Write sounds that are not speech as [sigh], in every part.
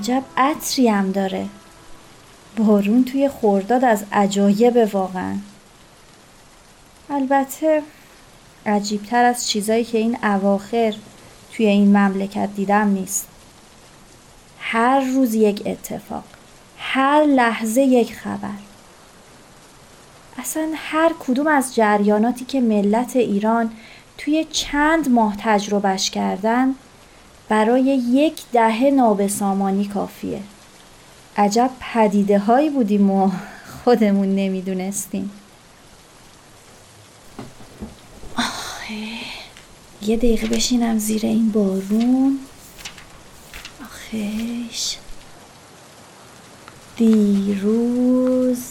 عجب عطری هم داره. بارون توی خورداد از عجایب واقعا. البته عجیبتر از چیزایی که این اواخر توی این مملکت دیدم نیست. هر روز یک اتفاق هر لحظه یک خبر. اصلا هر کدوم از جریاناتی که ملت ایران توی چند ماه تجربهش کردن برای یک دهه نابسامانی کافیه. عجب پدیده هایی بودیم و خودمون نمی‌دونستیم. یه دقیقه بشینم زیر این بارون. آخش دیروز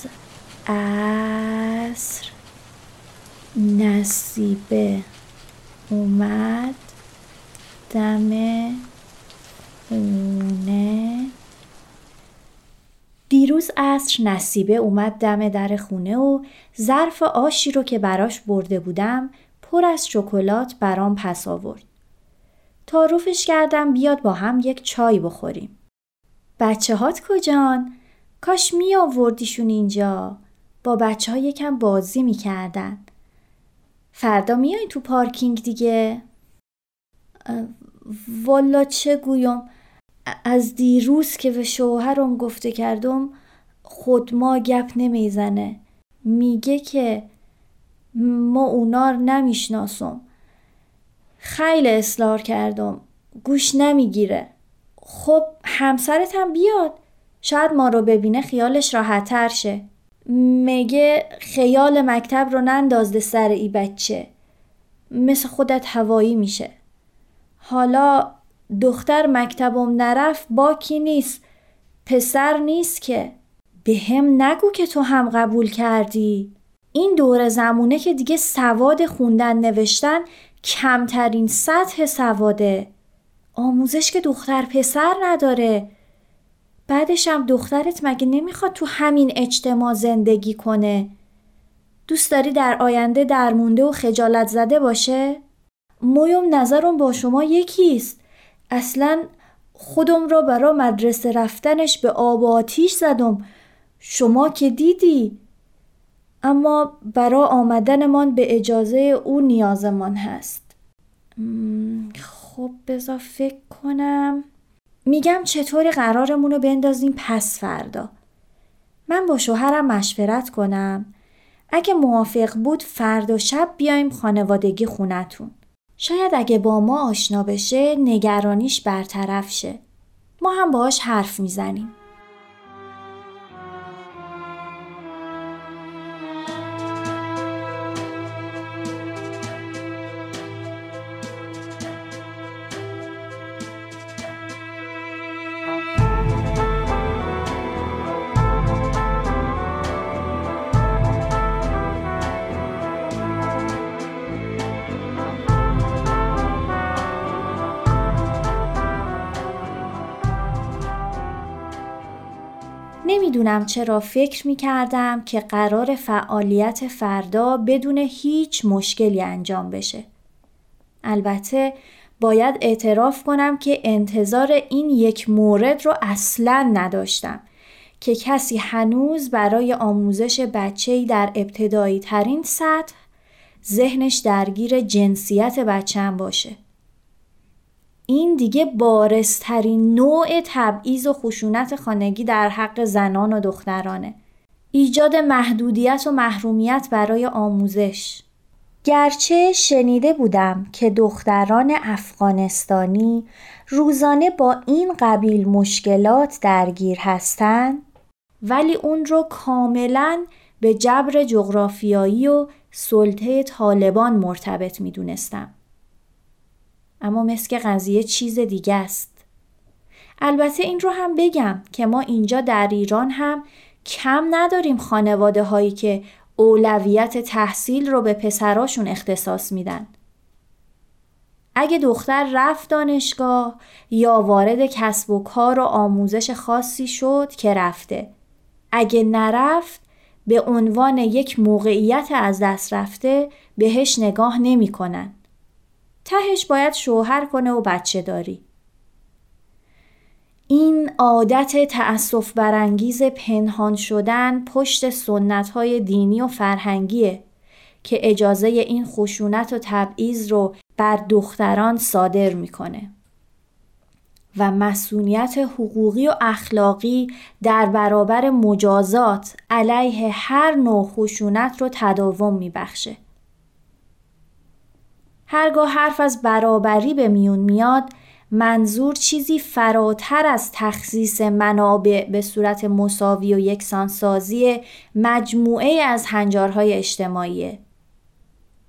عصر نصیبه اومد. دم خونه دیروز عصر نصیبه اومد دم در خونه و ظرف آشی رو که براش برده بودم پر از شکلات برام پس آورد. تعارفش کردم بیاد با هم یک چای بخوریم. بچه هات کجان؟ کاش می آوردیشون اینجا. با بچه ها یکم بازی می کردن. فردا میای تو پارکینگ دیگه؟ والا چه گویم؟ از دیروز که به شوهرم گفته کردم خود ما گپ نمی‌زنه. میگه که ما اونار نمی‌شناسم. خیلی اصرار کردم. گوش نمی‌گیره. خب همسرت هم بیاد. شاید ما رو ببینه خیالش راحتتر شه. میگه خیال مکتب رو نندازده سر ای بچه. مثل خودت هوایی میشه. حالا دختر مکتبم نرفت باکی نیست؟ پسر نیست که. به هم نگو که تو هم قبول کردی. این دور زمونه که دیگه سواد خوندن نوشتن کمترین سطح سواده. آموزش که دختر پسر نداره. بعدش هم دخترت مگه نمی‌خواد تو همین اجتماع زندگی کنه؟ دوست داری در آینده درمونده و خجالت زده باشه؟ مویم نظرم با شما یکیست اصلا خودم را برا مدرسه رفتنش به آب و آتیش زدم. شما که دیدی. اما برا آمدنمان به اجازه او نیازمان هست. خب بذار فکر کنم. میگم چطوری قرارمون رو بندازیم پس فردا. من با شوهرم مشورت کنم. اگه موافق بود فردا شب بیایم خانوادگی خونتون. شاید اگه با ما آشنا بشه نگرانیش برطرف شه. ما هم باهاش حرف می‌زنیم. نمی‌دونم چرا فکر می کردم که قرار فعالیت فردا بدون هیچ مشکلی انجام بشه. البته باید اعتراف کنم که انتظار این یک مورد رو اصلا نداشتم که کسی هنوز برای آموزش بچه‌ای در ابتدایی ترین سطح ذهنش درگیر جنسیت بچم باشه. این دیگه بارسترین نوع تبعیض و خشونت خانگی در حق زنان و دخترانه. ایجاد محدودیت و محرومیت برای آموزش. گرچه شنیده بودم که دختران افغانستانی روزانه با این قبیل مشکلات درگیر هستند ولی اون رو کاملا به جبر جغرافیایی و سلطه طالبان مرتبط می دونستم. اما مثل قضیه چیز دیگه است. البته این رو هم بگم که ما اینجا در ایران هم کم نداریم خانواده هایی که اولویت تحصیل رو به پسراشون اختصاص میدن. اگه دختر رفت دانشگاه یا وارد کسب و کار و آموزش خاصی شد که رفته. اگه نرفت به عنوان یک موقعیت از دست رفته بهش نگاه نمی کنن. تهش باید شوهر کنه و بچه داری. این عادت تأصف برانگیز پنهان شدن پشت سنت های دینی و فرهنگیه که اجازه این خشونت و تبعیض رو بر دختران صادر می‌کنه و مسئولیت حقوقی و اخلاقی در برابر مجازات علیه هر نوع خشونت رو تداوم میبخشه. هرگاه حرف از برابری به میون میاد منظور چیزی فراتر از تخصیص منابع به صورت مساوی و یکسانسازی مجموعه از هنجارهای اجتماعیه.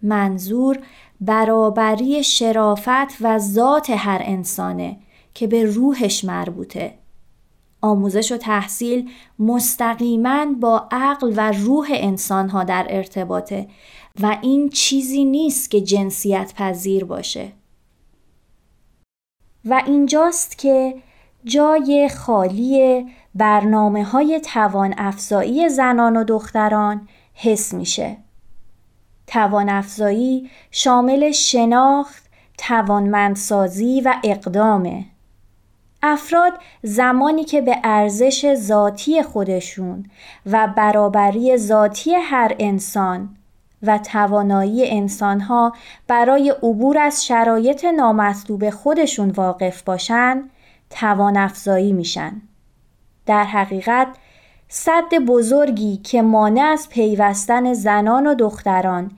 منظور برابری شرافت و ذات هر انسانه که به روحش مربوطه. آموزش و تحصیل مستقیما با عقل و روح انسانها در ارتباطه و این چیزی نیست که جنسیت پذیر باشه. و اینجاست که جای خالی برنامه های توان افزایی زنان و دختران حس میشه. توان افزایی شامل شناخت، توانمندسازی و اقدامه. افراد زمانی که به ارزش ذاتی خودشون و برابری ذاتی هر انسان و توانایی انسانها برای عبور از شرایط نامطلوب خودشون واقف باشن توان افزایی میشن. در حقیقت صد بزرگی که مانع از پیوستن زنان و دختران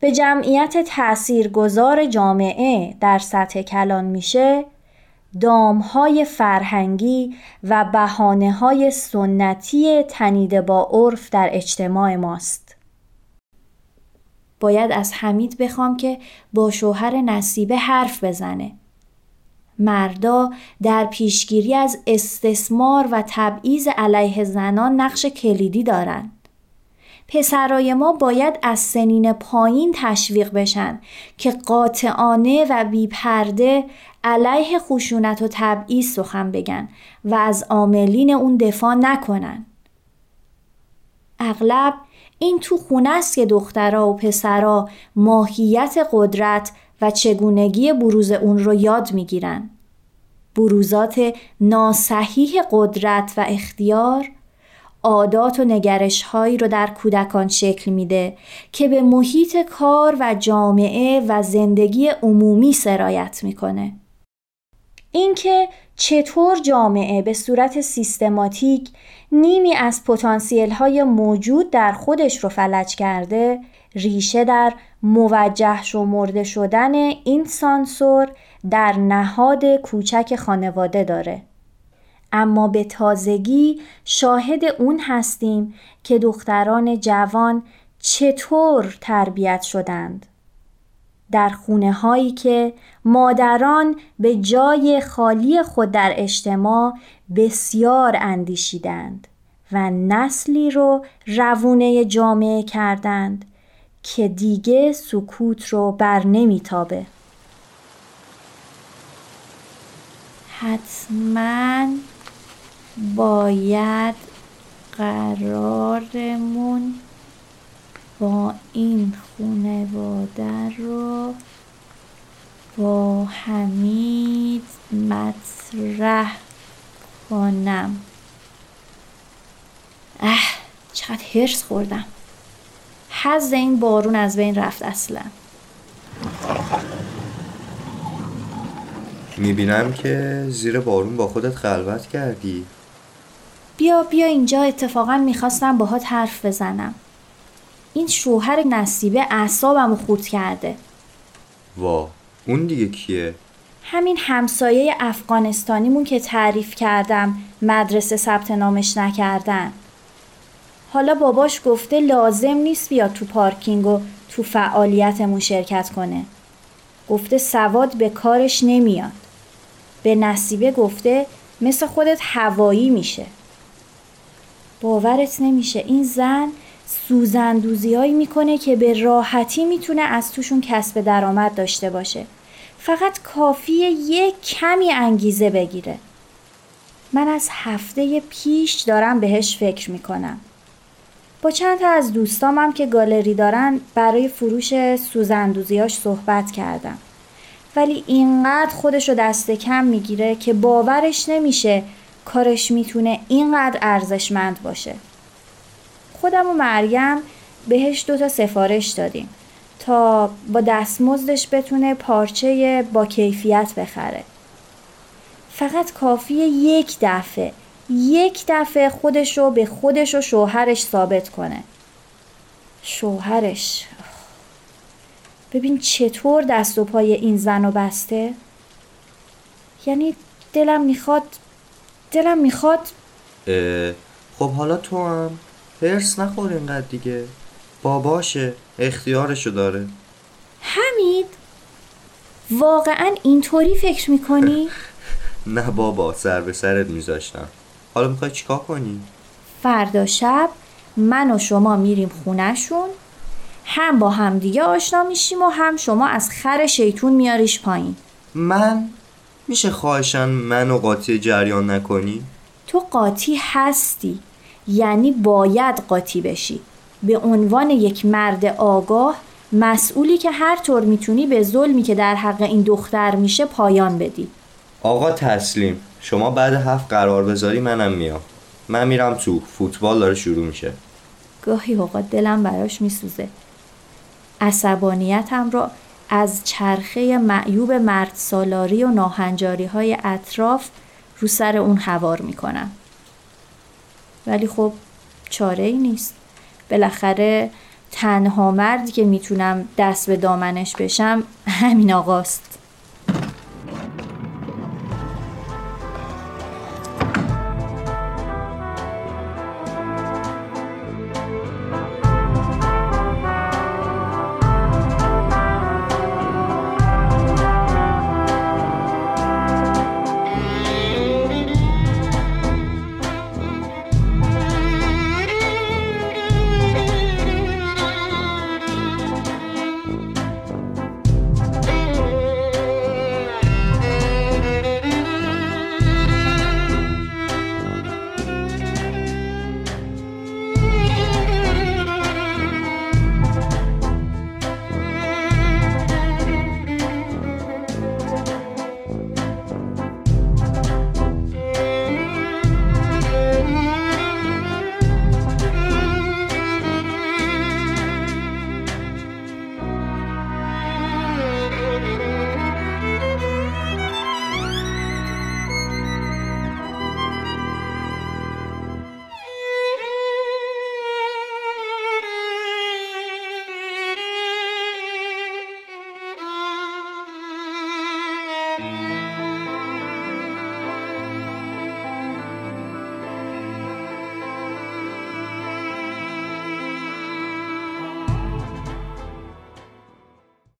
به جمعیت تاثیرگذار جامعه در سطح کلان میشه دامهای فرهنگی و بحانه های سنتی تنیده با عرف در اجتماع ماست. باید از حمید بخوام که با شوهر نصیبه حرف بزنه. مردا در پیشگیری از استثمار و تبعیض علیه زنان نقش کلیدی دارند. پسرای ما باید از سنین پایین تشویق بشن که قاطعانه و بیپرده علیه خشونت و تبعیض سخن بگن و از عاملین اون دفاع نکنن. اغلب این تو خونه است که دخترها و پسرا ماهیت قدرت و چگونگی بروز اون رو یاد می‌گیرن. بروزات ناسحیح قدرت و اختیار عادات و نگرش هایی رو در کودکان شکل میده که به محیط کار و جامعه و زندگی عمومی سرایت می‌کنه. اینکه چطور جامعه به صورت سیستماتیک نیمی از پتانسیل های موجود در خودش رو فلج کرده ریشه در موجه شمرده شدن این سانسور در نهاد کوچک خانواده داره. اما به تازگی شاهد اون هستیم که دختران جوان چطور تربیت شدند. در خونه هایی که مادران به جای خالی خود در اجتماع بسیار اندیشیدند و نسلی رو روونه جامعه کردند که دیگه سکوت رو بر نمیتابه. حتما باید قرارمون با این خونواده رو با حمید مطرح کنم. اه چقدر هرس خوردم. حز این بارون از بین رفت اصلا. می‌بینم که زیر بارون با خودت خلوت کردی. بیا بیا اینجا اتفاقا می‌خواستم باهات حرف بزنم. این شوهر نصیبه اعصابمو خورد کرده. وا اون دیگه کیه؟ همین همسایه افغانستانیمون که تعریف کردم مدرسه ثبت نامش نکردن. حالا باباش گفته لازم نیست بیاد تو پارکینگ و تو فعالیتمون شرکت کنه. گفته سواد به کارش نمیاد. به نصیبه گفته مثل خودت هوایی میشه. باورت نمیشه. این زن سوزندوزی هایی می‌کنه که به راحتی می‌تونه از توشون کسب درآمد داشته باشه. فقط کافیه یک کمی انگیزه بگیره. من از هفته پیش دارم بهش فکر می‌کنم. با چند تا از دوستامم که گالری دارن برای فروش سوزندوزیاش صحبت کردم. ولی اینقدر خودش رو دست کم می‌گیره که باورش نمیشه کارش می‌تونه اینقدر ارزشمند باشه. خودم و مریم بهش دوتا سفارش دادیم تا با دستمزدش بتونه پارچه با کیفیت بخره. فقط کافیه یک دفعه یک دفعه خودش رو به خودش و شوهرش ثابت کنه. شوهرش ببین چطور دست و پای این زن و بسته؟ یعنی دلم می‌خواد دلم می‌خواد خب حالا تو هم هرس نخور اینقدر دیگه باباشه اختیارشو داره حمید واقعا اینطوری فکر می‌کنی؟ [laughs] نه بابا سر به سرت میذاشتم حالا می‌خوای چیکار کنی؟ فردا شب من و شما میریم خونشون هم با هم دیگه آشنا میشیم و هم شما از خر شیطون میاریش پایین من؟ میشه خواهشن منو قاطی جریان نکنی؟ تو قاطی هستی یعنی باید قاطی بشی. به عنوان یک مرد آگاه مسئولی که هر طور می‌تونی به ظلمی که در حق این دختر میشه پایان بدی. آقا تسلیم. شما بعد هفت قرار بذاری منم میام. من میرم تو. فوتبال داره شروع میشه. گاهی اوقات دلم براش میسوزه. عصبانیتم را از چرخه معیوب مرد سالاری و ناهنجاری های اطراف رو سر اون هوار می‌کنم. ولی خب چاره ای نیست. بالاخره تنها مردی که می‌تونم دست به دامنش بشم همین آقاست.